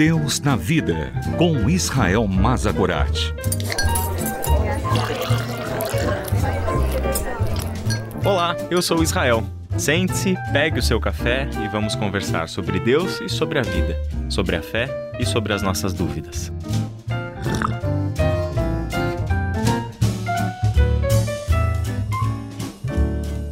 Deus na Vida, com Israel Mazagorat. Olá, eu sou Israel. Sente-se, pegue o seu café e vamos conversar sobre Deus e sobre a vida, sobre a fé e sobre as nossas dúvidas.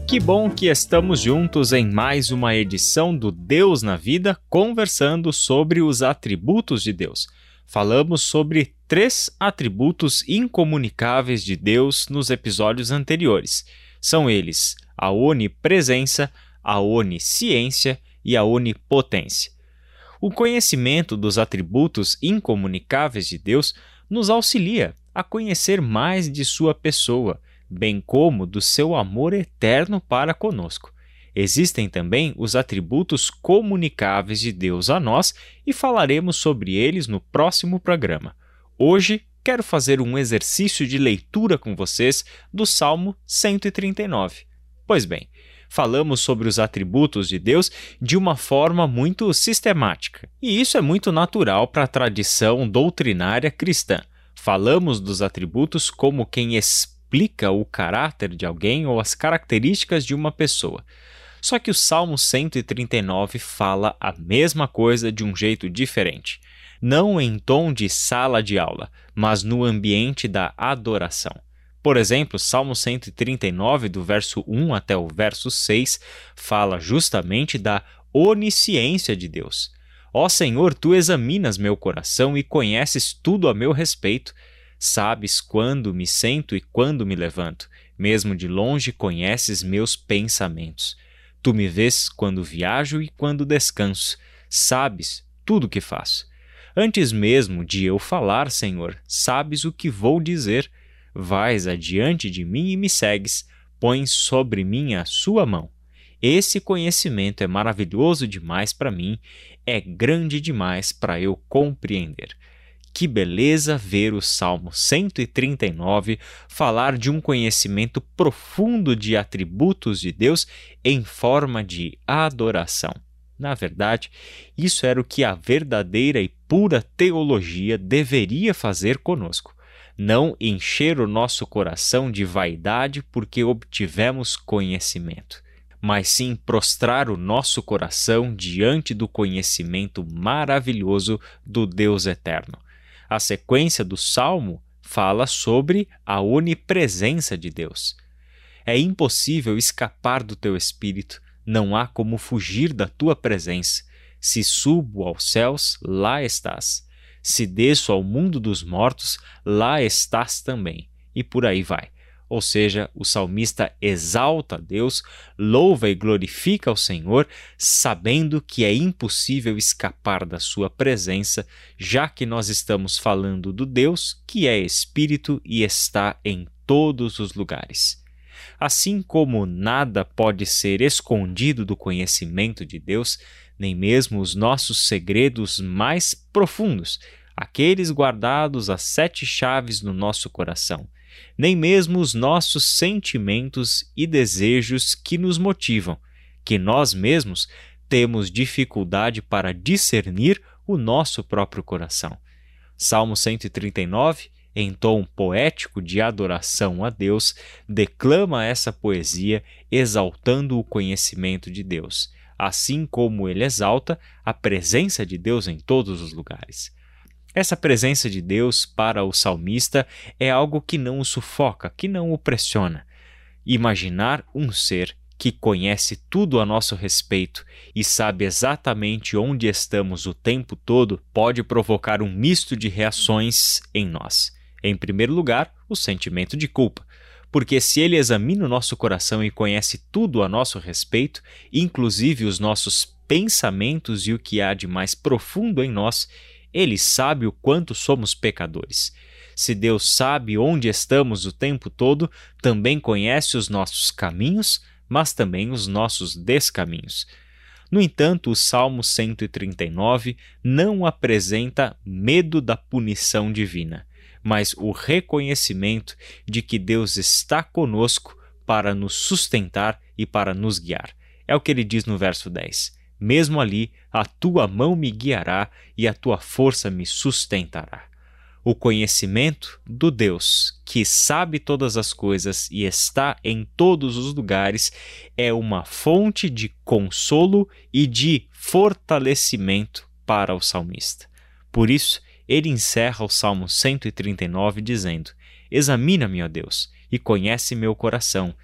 Que bom que estamos juntos em mais uma edição do Deus na Vida, conversando sobre os atributos de Deus. Falamos sobre três atributos incomunicáveis de Deus nos episódios anteriores. São eles a onipresença, a onisciência e a onipotência. O conhecimento dos atributos incomunicáveis de Deus nos auxilia a conhecer mais de sua pessoa bem como do seu amor eterno para conosco. Existem também os atributos comunicáveis de Deus a nós e falaremos sobre eles no próximo programa. Hoje quero fazer um exercício de leitura com vocês do Salmo 139. Pois bem, falamos sobre os atributos de Deus de uma forma muito sistemática, e isso é muito natural para a tradição doutrinária cristã. Falamos dos atributos como quem explica explica o caráter de alguém ou as características de uma pessoa. Só que o Salmo 139 fala a mesma coisa de um jeito diferente. Não em tom de sala de aula, mas no ambiente da adoração. Por exemplo, Salmo 139, do verso 1 até o verso 6, fala justamente da onisciência de Deus. Ó Senhor, tu examinas meu coração e conheces tudo a meu respeito. Sabes quando me sento e quando me levanto. Mesmo de longe conheces meus pensamentos. Tu me vês quando viajo e quando descanso. Sabes tudo o que faço. Antes mesmo de eu falar, Senhor, sabes o que vou dizer. Vais adiante de mim e me segues. Pões sobre mim a sua mão. Esse conhecimento é maravilhoso demais para mim, é grande demais para eu compreender. Que beleza ver o Salmo 139 falar de um conhecimento profundo de atributos de Deus em forma de adoração. Na verdade, isso era o que a verdadeira e pura teologia deveria fazer conosco. Não encher o nosso coração de vaidade porque obtivemos conhecimento, mas sim prostrar o nosso coração diante do conhecimento maravilhoso do Deus eterno. A sequência do salmo fala sobre a onipresença de Deus. É impossível escapar do teu espírito, não há como fugir da tua presença. Se subo aos céus, lá estás. Se desço ao mundo dos mortos, lá estás também. E por aí vai. Ou seja, o salmista exalta a Deus, louva e glorifica ao Senhor, sabendo que é impossível escapar da sua presença, já que nós estamos falando do Deus que é Espírito e está em todos os lugares. Assim como nada pode ser escondido do conhecimento de Deus, nem mesmo os nossos segredos mais profundos, aqueles guardados às sete chaves no nosso coração nem mesmo os nossos sentimentos e desejos que nos motivam, que nós mesmos temos dificuldade para discernir o nosso próprio coração. Salmo 139, em tom poético de adoração a Deus, declama essa poesia exaltando o conhecimento de Deus, assim como ele exalta a presença de Deus em todos os lugares. Essa presença de Deus para o salmista é algo que não o sufoca, que não o pressiona. Imaginar um ser que conhece tudo a nosso respeito e sabe exatamente onde estamos o tempo todo pode provocar um misto de reações em nós. Em primeiro lugar, o sentimento de culpa, porque se ele examina o nosso coração e conhece tudo a nosso respeito, inclusive os nossos pensamentos e o que há de mais profundo em nós, ele sabe o quanto somos pecadores. Se Deus sabe onde estamos o tempo todo, também conhece os nossos caminhos, mas também os nossos descaminhos. No entanto, o Salmo 139 não apresenta medo da punição divina, mas o reconhecimento de que Deus está conosco para nos sustentar e para nos guiar. É o que ele diz no verso 10. Mesmo ali, a tua mão me guiará e a tua força me sustentará. O conhecimento do Deus que sabe todas as coisas e está em todos os lugares é uma fonte de consolo e de fortalecimento para o salmista. Por isso, ele encerra o Salmo 139 dizendo: Examina-me, ó Deus, e conhece meu coração.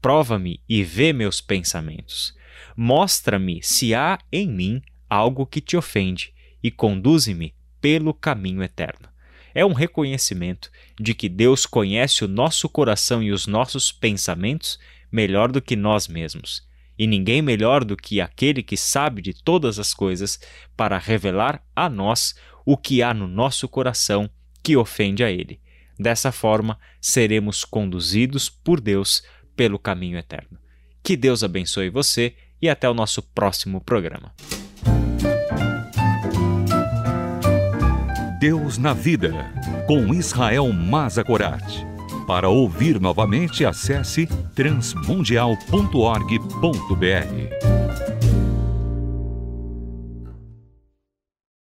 Prova-me e vê meus pensamentos. Mostra-me se há em mim algo que te ofende e conduze-me pelo caminho eterno. É um reconhecimento de que Deus conhece o nosso coração e os nossos pensamentos melhor do que nós mesmos. E ninguém melhor do que aquele que sabe de todas as coisas para revelar a nós o que há no nosso coração que ofende a Ele. Dessa forma, seremos conduzidos por Deus pelo caminho eterno. Que Deus abençoe você e até o nosso próximo programa. Deus na Vida, com Israel Mazakorat. Para ouvir novamente, acesse transmundial.org.br.